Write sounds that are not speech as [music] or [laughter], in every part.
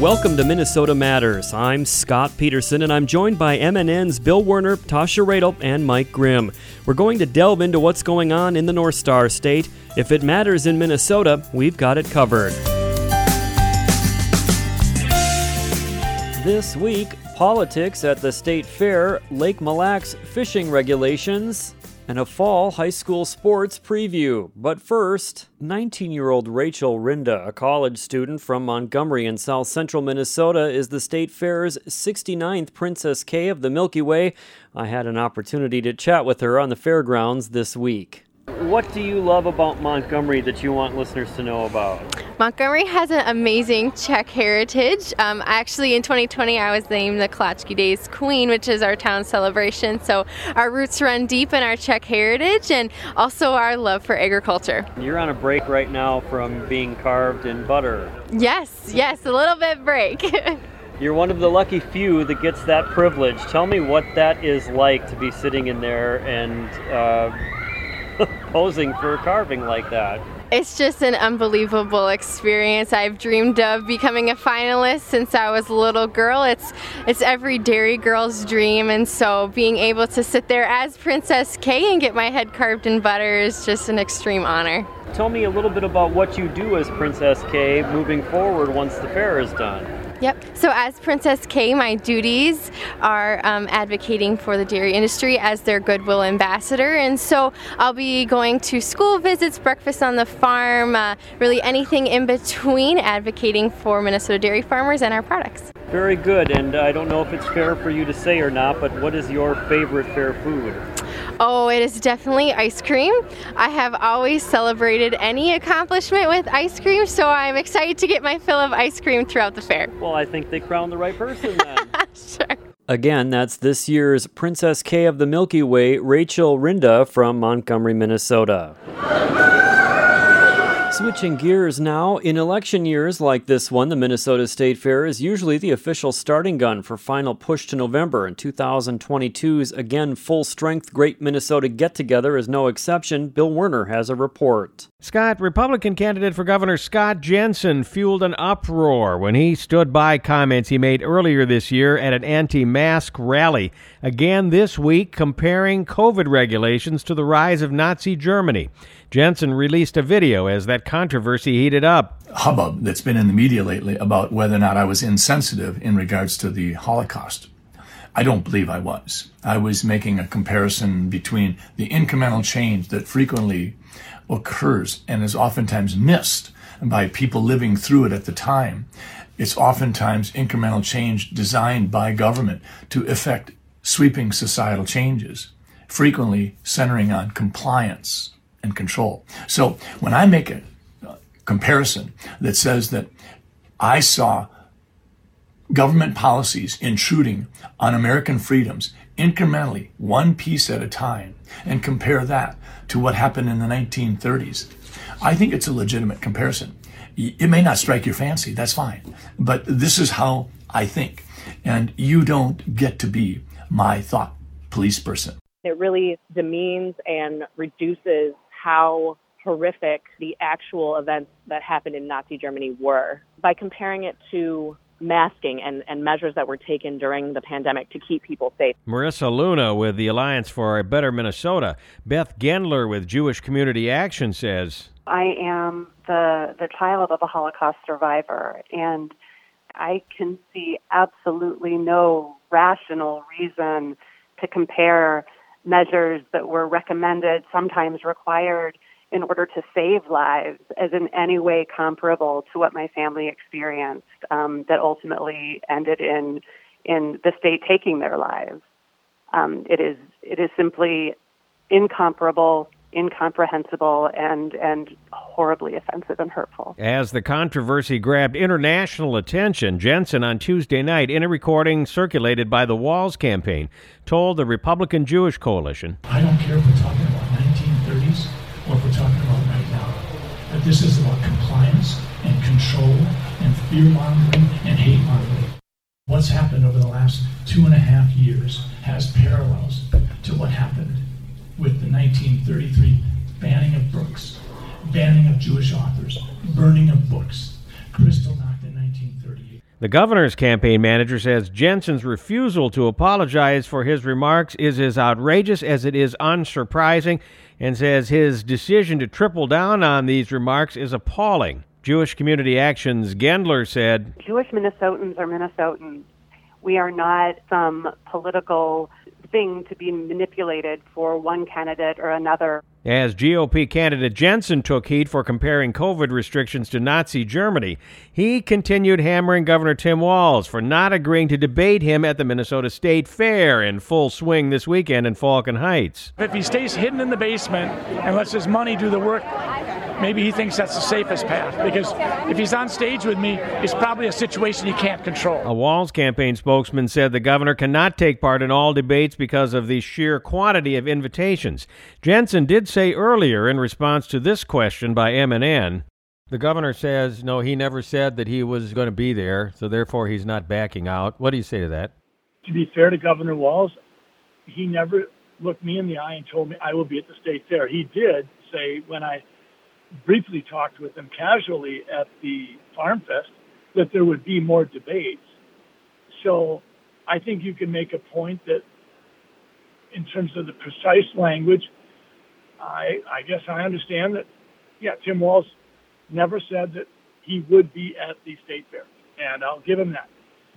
Welcome to Minnesota Matters. I'm Scott Peterson, and I'm joined by MNN's Bill Werner, Tasha Radel, and Mike Grimm. We're going to delve into what's going on in the North Star State. If it matters in Minnesota, we've got it covered. This week, politics at the state fair, Lake Mille Lacs fishing regulations, and a fall high school sports preview. But first, 19 year old Rachel Rynda, a college student from Montgomery in south central Minnesota, is the State Fair's 69th Princess Kay of the Milky Way. I had an opportunity to chat with her on the fairgrounds this week. What do you love about Montgomery that you want listeners to know about? Montgomery has an amazing Czech heritage. Um, actually, in 2020, I was named the Kolacky Days Queen, which is our town celebration. So our roots run deep in our Czech heritage and also our love for agriculture. You're on a break right now from being carved in butter. Yes, yes, a little bit break. [laughs] You're one of the lucky few that gets that privilege. Tell me what that is like to be sitting in there and. Uh, [laughs] posing for a carving like that. It's just an unbelievable experience. I've dreamed of becoming a finalist since I was a little girl. It's it's every dairy girl's dream and so being able to sit there as Princess Kay and get my head carved in butter is just an extreme honor. Tell me a little bit about what you do as Princess Kay moving forward once the fair is done. Yep. So, as Princess Kay, my duties are um, advocating for the dairy industry as their goodwill ambassador. And so, I'll be going to school visits, breakfast on the farm, uh, really anything in between, advocating for Minnesota dairy farmers and our products. Very good. And I don't know if it's fair for you to say or not, but what is your favorite fair food? Oh, it is definitely ice cream. I have always celebrated any accomplishment with ice cream, so I'm excited to get my fill of ice cream throughout the fair. Well, I think they crowned the right person then. [laughs] sure. Again, that's this year's Princess Kay of the Milky Way, Rachel Rynda from Montgomery, Minnesota. Switching gears now, in election years like this one, the Minnesota State Fair is usually the official starting gun for final push to November, and 2022's again full strength Great Minnesota Get Together is no exception. Bill Werner has a report. Scott, Republican candidate for governor Scott Jensen fueled an uproar when he stood by comments he made earlier this year at an anti mask rally. Again this week, comparing COVID regulations to the rise of Nazi Germany. Jensen released a video as that controversy heated up. Hubbub that's been in the media lately about whether or not I was insensitive in regards to the Holocaust. I don't believe I was. I was making a comparison between the incremental change that frequently occurs and is oftentimes missed by people living through it at the time. It's oftentimes incremental change designed by government to effect sweeping societal changes, frequently centering on compliance and control. So when I make a uh, comparison that says that I saw government policies intruding on American freedoms incrementally, one piece at a time, and compare that to what happened in the 1930s, I think it's a legitimate comparison. It may not strike your fancy, that's fine, but this is how I think. And you don't get to be my thought police person. It really demeans and reduces how horrific the actual events that happened in Nazi Germany were by comparing it to masking and, and measures that were taken during the pandemic to keep people safe. Marissa Luna with the Alliance for a Better Minnesota. Beth Gendler with Jewish Community Action says, I am the, the child of a Holocaust survivor, and I can see absolutely no rational reason to compare measures that were recommended, sometimes required, in order to save lives as in any way comparable to what my family experienced um, that ultimately ended in in the state taking their lives. Um, it is it is simply incomparable, incomprehensible, and and horribly offensive and hurtful. As the controversy grabbed international attention, Jensen on Tuesday night, in a recording circulated by the Walz campaign, told the Republican Jewish Coalition, "I don't care if we're talking about 1930s or if we're talking about right now, but this is about compliance and control and fear mongering and hate mongering." What's happened over the last two and a half years has parallels to what happened with the 1933 banning of books, banning of Jewish authors, burning of books, Kristallnacht in 1938. The governor's campaign manager says Jensen's refusal to apologize for his remarks is as outrageous as it is unsurprising and says his decision to triple down on these remarks is appalling. Jewish Community Action's Gendler said Jewish Minnesotans are Minnesotans. We are not some political thing to be manipulated for one candidate or another. As GOP candidate Jensen took heat for comparing COVID restrictions to Nazi Germany, he continued hammering Governor Tim Walz for not agreeing to debate him at the Minnesota State Fair in full swing this weekend in Falcon Heights. If he stays hidden in the basement and lets his money do the work, maybe he thinks that's the safest path because if he's on stage with me, it's probably a situation he can't control. A Walz campaign spokesman said the governor cannot take part in all debates because of the sheer quantity of invitations. Jensen did say earlier in response to this question by MNN, the governor says no, he never said that he was going to be there, so therefore he's not backing out. What do you say to that? To be fair to Governor Walz, he never looked me in the eye and told me I will be at the state fair. He did say when I briefly talked with him casually at the Farm Fest that there would be more debates. So I think you can make a point that in terms of the precise language, I, I guess I understand that, yeah, Tim Walz never said that he would be at the state fair, and I'll give him that.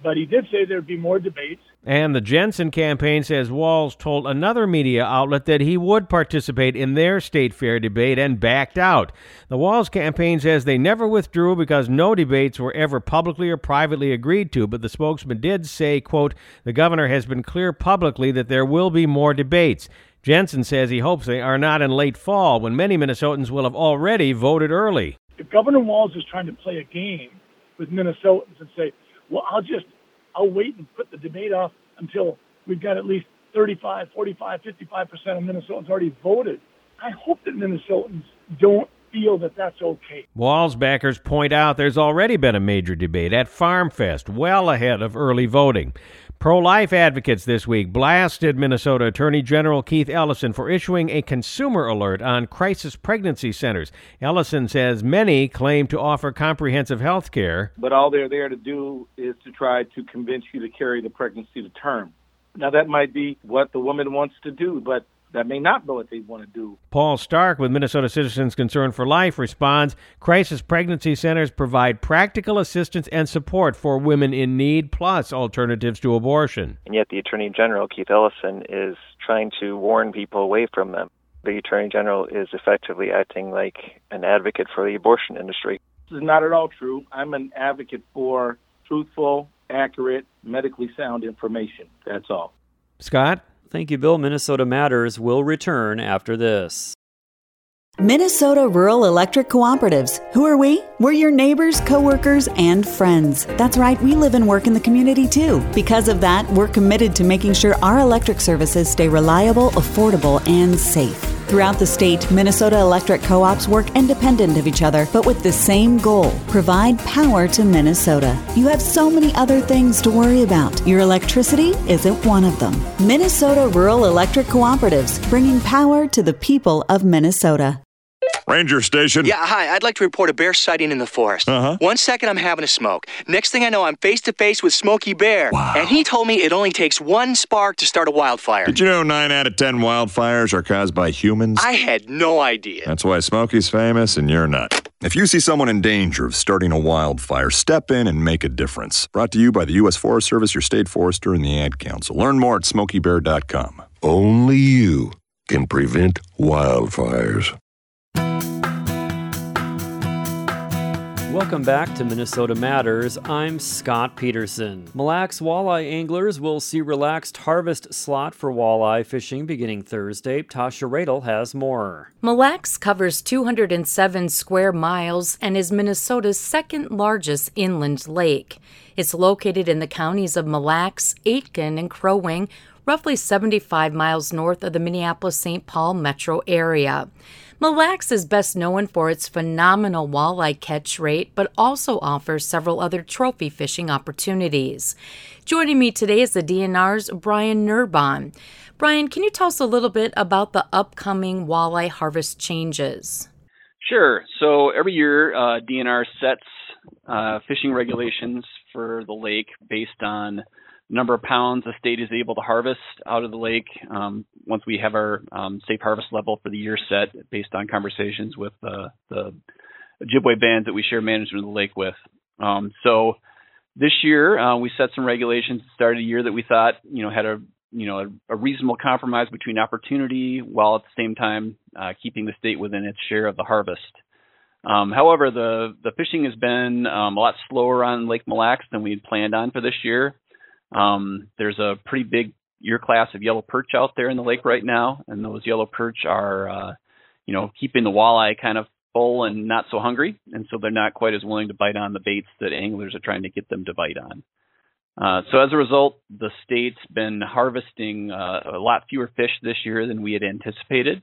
But he did say there'd be more debates. And the Jensen campaign says Walz told another media outlet that he would participate in their state fair debate and backed out. The Walz campaign says they never withdrew because no debates were ever publicly or privately agreed to, but the spokesman did say, quote, the governor has been clear publicly that there will be more debates. Jensen says he hopes they are not in late fall when many Minnesotans will have already voted early. If Governor Walz is trying to play a game with Minnesotans and say, well, I'll just, I'll wait and put the debate off until we've got at least 35, 45, 55% of Minnesotans already voted. I hope that Minnesotans don't feel that that's okay. Walz backers point out there's already been a major debate at Farm Fest, well ahead of early voting. Pro life advocates this week blasted Minnesota Attorney General Keith Ellison for issuing a consumer alert on crisis pregnancy centers. Ellison says many claim to offer comprehensive health care. But all they're there to do is to try to convince you to carry the pregnancy to term. Now, that might be what the woman wants to do, but that may not be what they want to do. Paul Stark with Minnesota Citizens Concern for Life responds Crisis pregnancy centers provide practical assistance and support for women in need, plus alternatives to abortion. And yet, the Attorney General, Keith Ellison, is trying to warn people away from them. The Attorney General is effectively acting like an advocate for the abortion industry. This is not at all true. I'm an advocate for truthful, accurate, medically sound information. That's all. Scott? Thank you, Bill. Minnesota Matters will return after this. Minnesota Rural Electric Cooperatives. Who are we? We're your neighbors, coworkers, and friends. That's right, we live and work in the community too. Because of that, we're committed to making sure our electric services stay reliable, affordable, and safe. Throughout the state, Minnesota electric co ops work independent of each other, but with the same goal provide power to Minnesota. You have so many other things to worry about. Your electricity isn't one of them. Minnesota Rural Electric Cooperatives, bringing power to the people of Minnesota. Ranger Station. Yeah, hi. I'd like to report a bear sighting in the forest. Uh-huh. One second I'm having a smoke. Next thing I know, I'm face to face with Smokey Bear. Wow. And he told me it only takes one spark to start a wildfire. Did you know 9 out of 10 wildfires are caused by humans? I had no idea. That's why Smokey's famous and you're not. If you see someone in danger of starting a wildfire, step in and make a difference. Brought to you by the U.S. Forest Service, your state forester, and the Ad Council. Learn more at smokeybear.com. Only you can prevent wildfires. Welcome back to Minnesota Matters. I'm Scott Peterson. Mille Lacs walleye anglers will see relaxed harvest slot for walleye fishing beginning Thursday. Tasha Radel has more. Mille Lacs covers 207 square miles and is Minnesota's second largest inland lake. It's located in the counties of Mille Lacs, Aitkin, and Crow Wing, roughly 75 miles north of the Minneapolis St. Paul metro area. Mille Lacs is best known for its phenomenal walleye catch rate, but also offers several other trophy fishing opportunities. Joining me today is the DNR's Brian Nerbonne. Brian, can you tell us a little bit about the upcoming walleye harvest changes? Sure. So every year, uh, DNR sets uh, fishing regulations for the lake based on number of pounds the state is able to harvest out of the lake um, once we have our um, safe harvest level for the year set based on conversations with uh, the Ojibwe bands that we share management of the lake with. Um, so this year uh, we set some regulations at the start of the year that we thought you know had a you know a, a reasonable compromise between opportunity while at the same time uh, keeping the state within its share of the harvest. Um, however, the the fishing has been um, a lot slower on Lake Mille Lacs than we had planned on for this year. Um, there's a pretty big year class of yellow perch out there in the lake right now, and those yellow perch are, uh, you know, keeping the walleye kind of full and not so hungry, and so they're not quite as willing to bite on the baits that anglers are trying to get them to bite on. Uh, so as a result, the state's been harvesting uh, a lot fewer fish this year than we had anticipated,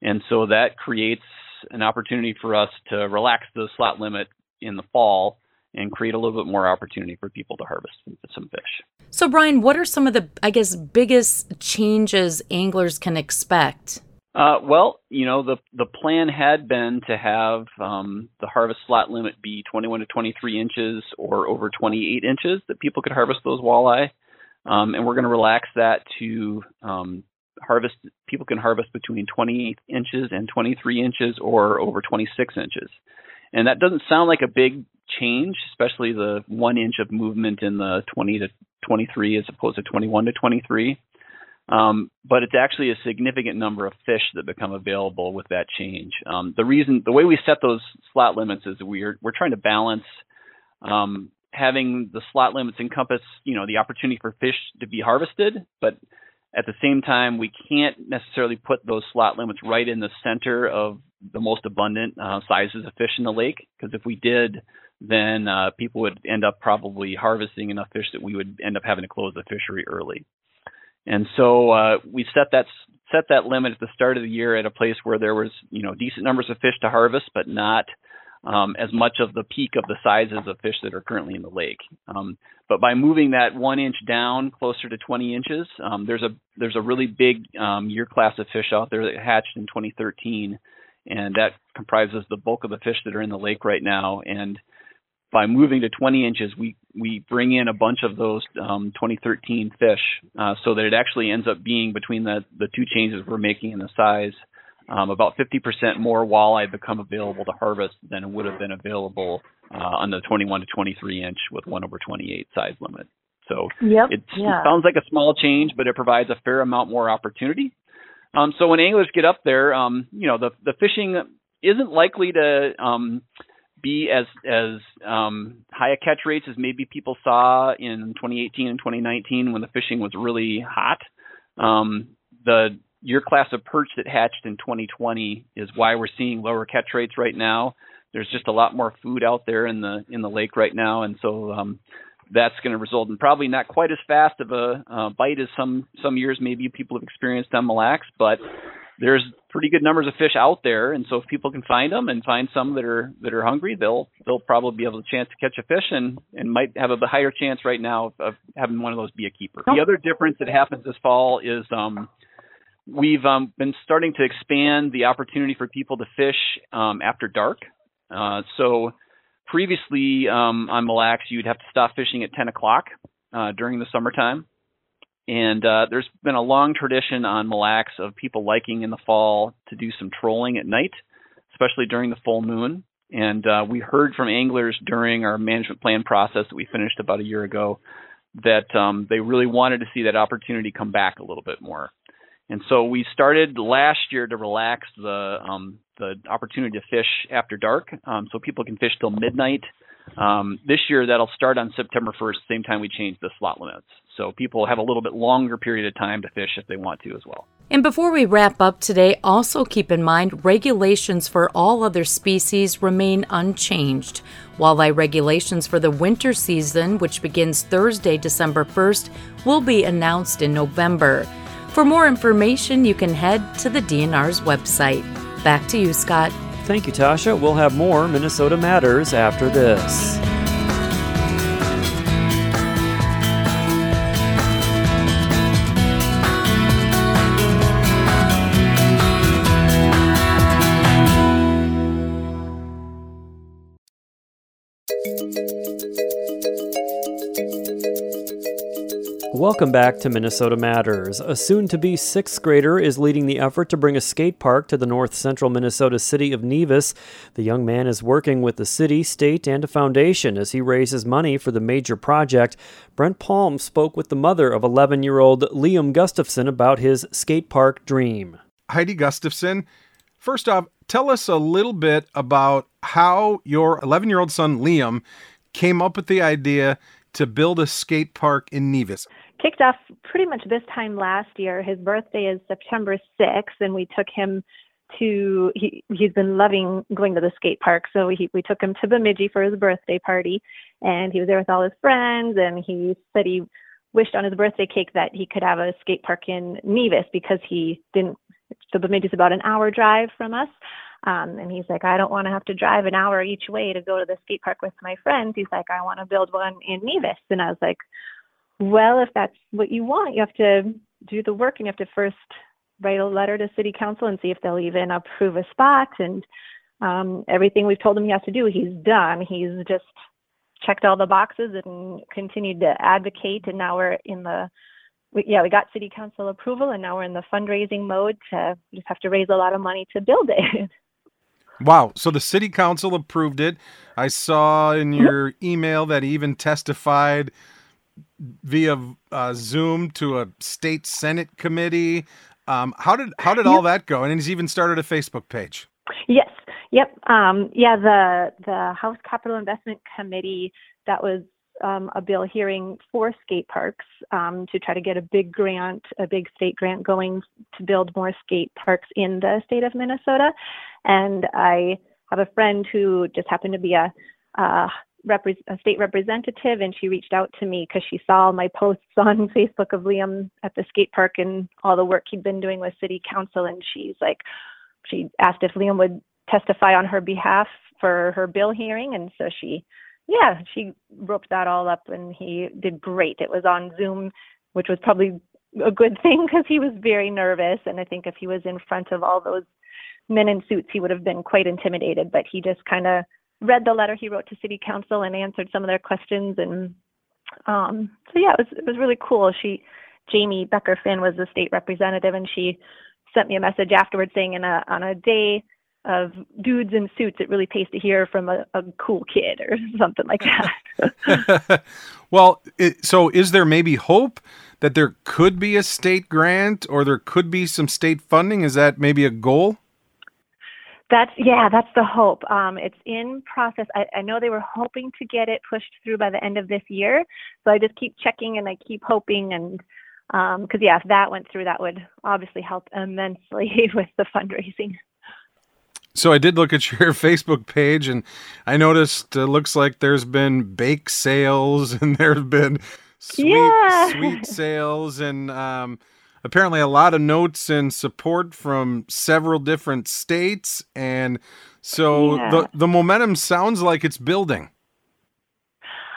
and so that creates an opportunity for us to relax the slot limit in the fall and create a little bit more opportunity for people to harvest some fish. So, Brian, what are some of the, I guess, biggest changes anglers can expect? Uh, well, you know, the the plan had been to have um, the harvest slot limit be 21 to 23 inches or over 28 inches that people could harvest those walleye, um, and we're going to relax that to um, harvest. People can harvest between 28 inches and 23 inches or over 26 inches, and that doesn't sound like a big change, especially the one inch of movement in the 20 to 23 as opposed to 21 to 23. Um, but it's actually a significant number of fish that become available with that change. Um, the reason, the way we set those slot limits is we're we're trying to balance um, having the slot limits encompass, you know, the opportunity for fish to be harvested, but at the same time, we can't necessarily put those slot limits right in the center of the most abundant uh, sizes of fish in the lake, because if we did, then uh, people would end up probably harvesting enough fish that we would end up having to close the fishery early. And so uh, we set that set that limit at the start of the year at a place where there was you know decent numbers of fish to harvest, but not um, as much of the peak of the sizes of fish that are currently in the lake. Um, but by moving that one inch down closer to 20 inches, um, there's a there's a really big um, year class of fish out there that hatched in 2013, and that comprises the bulk of the fish that are in the lake right now. And by moving to 20 inches, we we bring in a bunch of those um, 2013 fish, uh, so that it actually ends up being between the the two changes we're making in the size, um, about 50% more walleye become available to harvest than would have been available uh, on the 21 to 23 inch with one over 28 size limit. So yep, it yeah. sounds like a small change, but it provides a fair amount more opportunity. Um, so when anglers get up there, um, you know the the fishing isn't likely to um, be as as um, high a catch rates as maybe people saw in 2018 and 2019 when the fishing was really hot. Um, the year class of perch that hatched in 2020 is why we're seeing lower catch rates right now. There's just a lot more food out there in the in the lake right now, and so um, that's going to result in probably not quite as fast of a uh, bite as some some years maybe people have experienced on Mille Lacs, but there's pretty good numbers of fish out there, and so if people can find them and find some that are that are hungry, they'll they'll probably be able to chance to catch a fish and and might have a higher chance right now of, of having one of those be a keeper. The other difference that happens this fall is um, we've um, been starting to expand the opportunity for people to fish um, after dark. Uh, so previously um, on Mille Lacs, you'd have to stop fishing at 10 o'clock uh, during the summertime. And uh, there's been a long tradition on Mille Lacs of people liking in the fall to do some trolling at night, especially during the full moon. And uh, we heard from anglers during our management plan process that we finished about a year ago that um, they really wanted to see that opportunity come back a little bit more. And so we started last year to relax the um, the opportunity to fish after dark, um, so people can fish till midnight. Um, this year that'll start on September 1st, same time we change the slot limits. So people have a little bit longer period of time to fish if they want to as well. And before we wrap up today, also keep in mind regulations for all other species remain unchanged. Walleye regulations for the winter season, which begins Thursday, December 1st, will be announced in November. For more information, you can head to the DNR's website. Back to you, Scott. Thank you, Tasha. We'll have more Minnesota Matters after this. Welcome back to Minnesota Matters. A soon to be sixth grader is leading the effort to bring a skate park to the north central Minnesota city of Nevis. The young man is working with the city, state, and a foundation as he raises money for the major project. Brent Palm spoke with the mother of 11 year old Liam Gustafson about his skate park dream. Heidi Gustafson, first off, tell us a little bit about how your 11 year old son Liam came up with the idea to build a skate park in Nevis kicked off pretty much this time last year. His birthday is September 6th, and we took him to he he's been loving going to the skate park. So he we took him to Bemidji for his birthday party and he was there with all his friends and he said he wished on his birthday cake that he could have a skate park in Nevis because he didn't so Bemidji's about an hour drive from us. Um and he's like I don't want to have to drive an hour each way to go to the skate park with my friends. He's like I want to build one in Nevis. And I was like well, if that's what you want, you have to do the work and you have to first write a letter to city council and see if they'll even approve a spot. And um, everything we've told him he has to do, he's done. He's just checked all the boxes and continued to advocate. And now we're in the, we, yeah, we got city council approval and now we're in the fundraising mode to just have to raise a lot of money to build it. [laughs] Wow. So the city council approved it. I saw in your email that he even testified via uh, Zoom to a state senate committee. Um, how did how did all that go? And he's even started a Facebook page. Yes. Yep. Um, yeah. The the House Capital Investment Committee that was um, a bill hearing for skate parks um, to try to get a big grant, a big state grant going to build more skate parks in the state of Minnesota. And I have a friend who just happened to be a, a repre- a state representative, and she reached out to me because she saw my posts [laughs] on Facebook of Liam at the skate park and all the work he'd been doing with city council. And she's like, she asked if Liam would testify on her behalf for her bill hearing, and so she, yeah, she roped that all up, and he did great. It was on Zoom, which was probably a good [laughs] thing because he was very nervous, and I think if he was in front of all those men in suits, he would have been quite intimidated. But he just kind of read the letter he wrote to city council and answered some of their questions. And um so yeah it was it was really cool. She jamie becker finn was the state representative and she sent me a message afterwards saying in a on a day of dudes in suits it really pays to hear from a, a cool kid or [laughs] something like that. [laughs] Well it, so is there maybe hope that there could be a state grant or there could be some state funding? Is that maybe a goal that's yeah, that's the hope. Um, it's in process. I, I know they were hoping to get it pushed through by the end of this year, so I just keep checking and I keep hoping and because um, yeah, if that went through, that would obviously help immensely [laughs] with the fundraising. So I did look at your [laughs] Facebook page, and I noticed it looks like there's been bake sales [laughs] and there's been sweet yeah. sweet sales and um, apparently a lot of notes and support from several different states and so yeah. the the momentum sounds like it's building.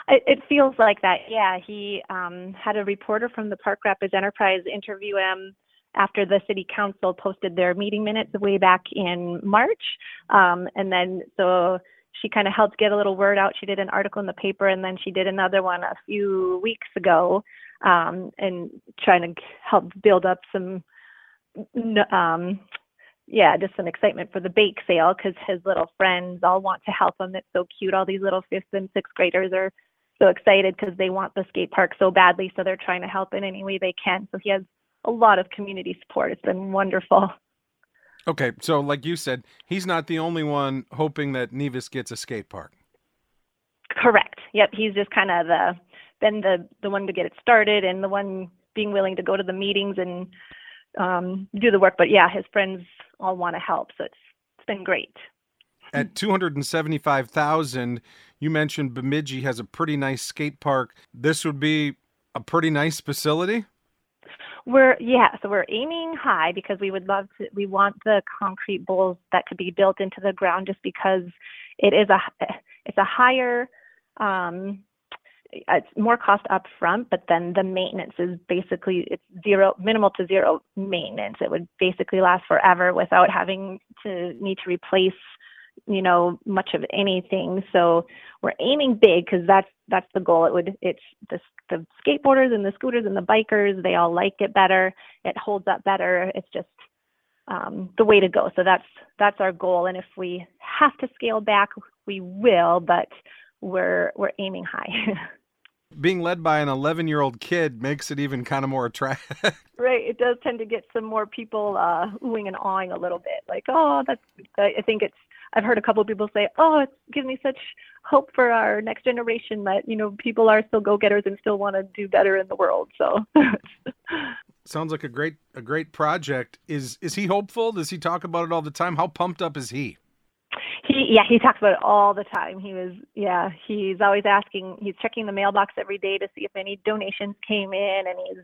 It, it feels like that yeah. He um, had a reporter from the park rapids enterprise interview him after the city council posted their meeting minutes way back in march. Um, and then so she kind of helped get a little word out. She did an article in the paper and then she did another one a few weeks ago um, and trying to help build up some, um, yeah, just some excitement for the bake sale because his little friends all want to help him. It's so cute. All these little fifth and sixth graders are so excited because they want the skate park so badly, so they're trying to help in any way they can. So he has a lot of community support. It's been wonderful. Okay, so like you said, he's not the only one hoping that Nevis gets a skate park. Correct. Yep, he's just kind of the been the the one to get it started and the one being willing to go to the meetings and um, do the work. But yeah, his friends all want to help, so it's it's been great. At two hundred and seventy-five thousand, you mentioned Bemidji has a pretty nice skate park. This would be a pretty nice facility. We're yeah, so we're aiming high because we would love to. We want the concrete bowls that could be built into the ground, just because it is a it's a higher um, it's more cost up front, but then the maintenance is basically it's zero, minimal to zero maintenance. It would basically last forever without having to need to replace you know, much of anything. So we're aiming big because that's that's the goal. It would it's the the skateboarders and the scooters and the bikers they all like it better. It holds up better. It's just um, the way to go. So that's that's our goal. And if we have to scale back, we will. But we're we're aiming high. [laughs] Being led by an 11 year old kid makes it even kind of more attractive. [laughs] right. It does tend to get some more people uh, oohing and awing a little bit. Like, oh, that's. I think it's. I've heard a couple of people say, "Oh, it gives me such hope for our next generation that you know people are still go-getters and still want to do better in the world." So. [laughs] Sounds like a great a great project. Is is he hopeful? Does he talk about it all the time? How pumped up is he? He yeah, he talks about it all the time. He was yeah, he's always asking he's checking the mailbox every day to see if any donations came in and he's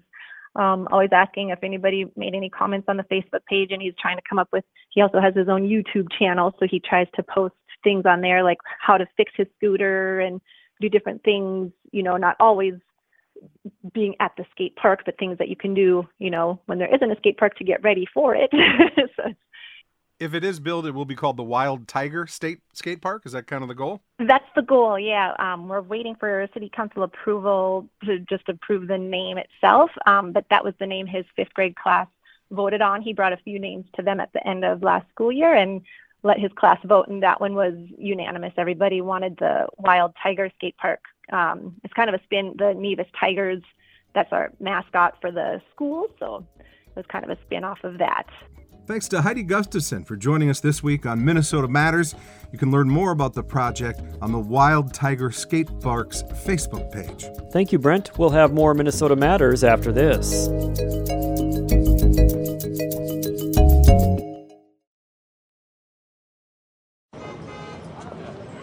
um always asking if anybody made any comments on the Facebook page and he's trying to come up with he also has his own YouTube channel so he tries to post things on there like how to fix his scooter and do different things, you know, not always being at the skate park, but things that you can do, you know, when there isn't a skate park to get ready for it. [laughs] so, if it is built, it will be called the Wild Tiger State Skate Park. Is that kind of the goal? That's the goal. Yeah, um, we're waiting for city council approval to just approve the name itself. Um, but that was the name his fifth grade class voted on. He brought a few names to them at the end of last school year and let his class vote, and that one was unanimous. Everybody wanted the Wild Tiger Skate Park. Um, it's kind of a spin. The Nevis Tigers, that's our mascot for the school, so it was kind of a spin off of that. Thanks to Heidi Gustafson for joining us this week on Minnesota Matters. You can learn more about the project on the Wild Tiger Skate Park's Facebook page. Thank you, Brent. We'll have more Minnesota Matters after this.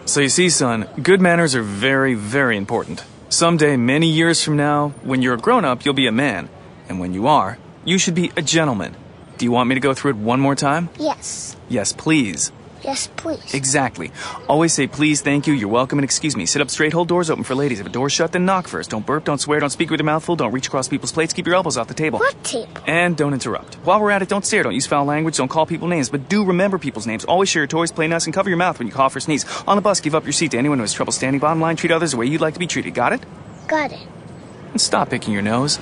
So you see, son, good manners are very, very important. Someday, many years from now, when you're a grown up, you'll be a man. And when you are, you should be a gentleman. Do you want me to go through it one more time? Yes. Yes, please. Yes, please. Exactly. Always say please, thank you, you're welcome, and excuse me. Sit up straight, hold doors open for ladies. If a door's shut, then knock first. Don't burp, don't swear, don't speak with your mouth full, don't reach across people's plates, keep your elbows off the table. What table? And don't interrupt. While we're at it, don't stare, don't use foul language, don't call people names, but do remember people's names. Always share your toys, play nice, and cover your mouth when you cough or sneeze. On the bus, give up your seat to anyone who has trouble standing bottom line. Treat others the way you'd like to be treated. Got it? Got it. And stop picking your nose.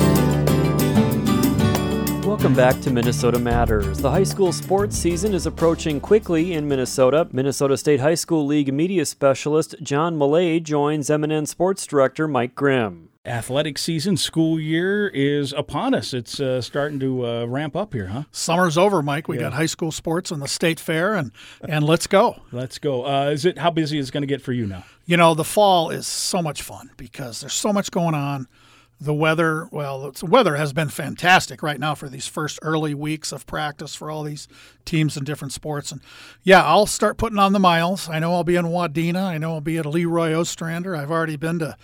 Welcome back to Minnesota Matters. The high school sports season is approaching quickly in Minnesota. Minnesota State High School League media specialist John Millea joins MNN sports director Mike Grimm. Athletic season, school year is upon us. It's uh, starting to uh, ramp up here, huh? Summer's over, Mike. We Yeah. got high school sports and the state fair, and and let's go. Let's go. Uh, is it how busy is it going to get for you now? You know, the fall is so much fun because there's so much going on. The weather, well, the weather has been fantastic right now for these first early weeks of practice for all these teams in different sports. And yeah, I'll start putting on the miles. I know I'll be in Wadena. I know I'll be at Leroy Ostrander. I've already been to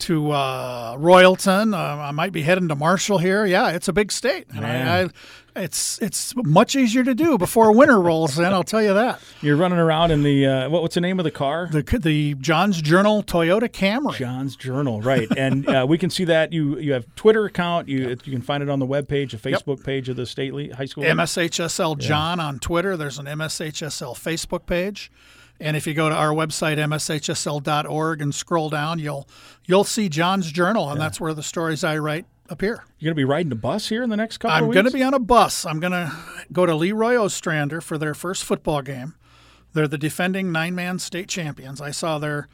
to uh, Royalton. Uh, I might be heading to Marshall here. Yeah, it's a big state, and I, I, it's it's much easier to do before winter rolls in. I'll tell you that. You're running around in the uh, what, what's the name of the car? The the John's Journal Toyota Camry. John's Journal, right? And uh, we can see that you you have Twitter account. You you can find it on the webpage, the Yep. Facebook page of the state high school. MSHSL Yeah. John on Twitter. There's an MSHSL Facebook page. And if you go to our website mshsl.org and scroll down, you'll you'll see John's Journal, and that's where the stories I write appear. You're going to be riding a bus here in the next couple. Of years. I'm going to be on a bus. I'm going to go to Leroy Ostrander for their first football game. They're the defending nine-man state champions. I saw their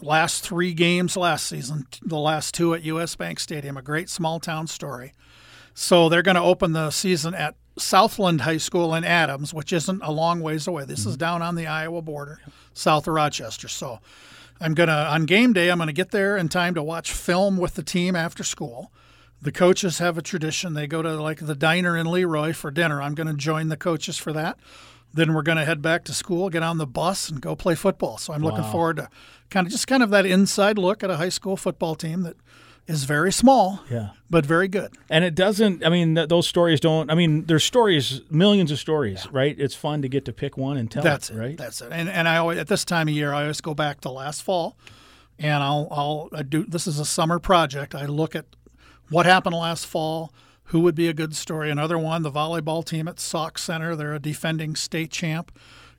last three games last season, the last two at US Bank Stadium, a great small town story. So they're going to open the season at Southland High School in Adams, which isn't a long ways away. This is mm-hmm. down on the Iowa border, south of Rochester. So I'm going to, on game day, I'm going to get there in time to watch film with the team after school. The coaches have a tradition. They go to like the diner in Leroy for dinner. I'm going to join the coaches for that. Then we're going to head back to school, get on the bus, and go play football. So I'm looking forward to kind of just kind of that inside look at a high school football team that is very small, Yeah. but very good. And it doesn't. I mean, th- those stories don't. I mean, there's stories, millions of stories, right? It's fun to get to pick one and tell That's it, it, right? That's it. And and I always at this time of year I always go back to last fall, and I'll I'll I do. This is a summer project. I look at what happened last fall. Who would be a good story? Another one, the volleyball team at Sauk Centre. They're a defending state champ.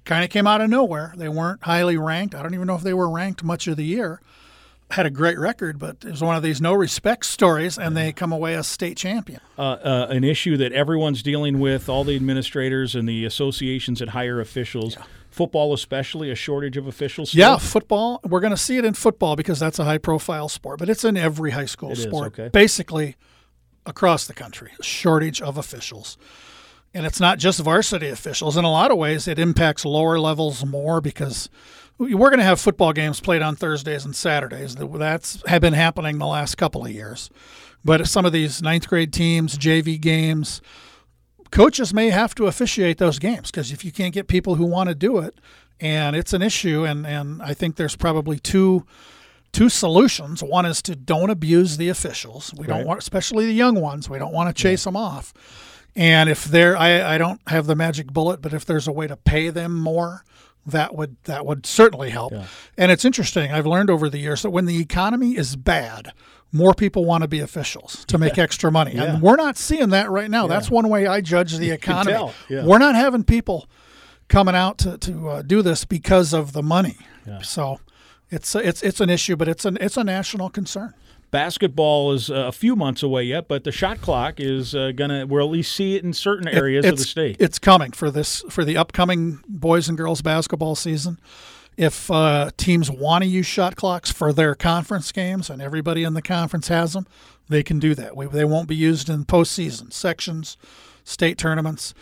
Kind of came out of nowhere. They weren't highly ranked. I don't even know if they were ranked much of the year. Had a great record, but it was one of these no respect stories, and they come away as state champion. uh, uh, an issue that everyone's dealing with, all the administrators and the associations that hire officials, football especially, a shortage of officials. Yeah, football. We're going to see it in football because that's a high profile sport, but it's in every high school It is, sport. okay. Basically, across the country, shortage of officials. And it's not just varsity officials. In a lot of ways, it impacts lower levels more because we're going to have football games played on Thursdays and Saturdays. That's have been happening the last couple of years. But some of these ninth grade teams, JV games, coaches may have to officiate those games because if you can't get people who want to do it, and it's an issue, and, and I think there's probably two two solutions. One is to don't abuse the officials. We Right. don't want, especially the young ones. We don't want to chase them off. And if there, I, I don't have the magic bullet, but if there's a way to pay them more, that would that would certainly help. And it's interesting. I've learned over the years that when the economy is bad, more people want to be officials to make extra money. Yeah. And we're not seeing that right now. Yeah. That's one way I judge the economy. yeah. We're not having people coming out to, to uh, do this because of the money. So it's it's it's an issue, but it's an it's a national concern. Basketball is uh, a few months away yet, but the shot clock is uh, gonna. We'll at least see it in certain It- areas of the state. It's coming for this for the upcoming boys and girls basketball season. If uh, teams want to use shot clocks for their conference games, and everybody in the conference has them, they can do that. We, they won't be used in postseason sections, state tournaments.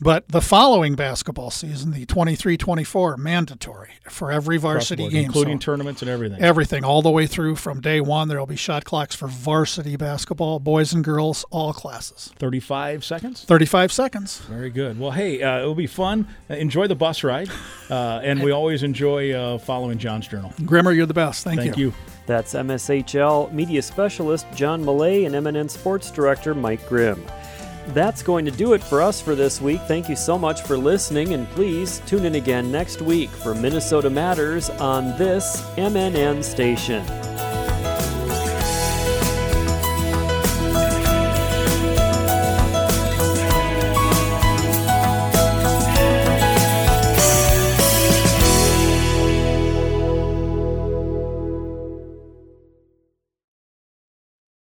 But the following basketball season, the 23-24, mandatory for every varsity board, game, including So tournaments and everything. everything all the way through from day one. There will be shot clocks for varsity basketball, boys and girls, all classes. Thirty-five seconds. 35 seconds. Very good. Well, hey, uh, it'll be fun. Uh, enjoy the bus ride, uh, and we always enjoy uh, following John's journal. Grimmer, you're the best. Thank, Thank you. you. That's MSHSL media specialist John Millea and MNN sports director Mike Grimm. That's going to do it for us for this week. Thank you so much for listening, and please tune in again next week for Minnesota Matters on this MNN station.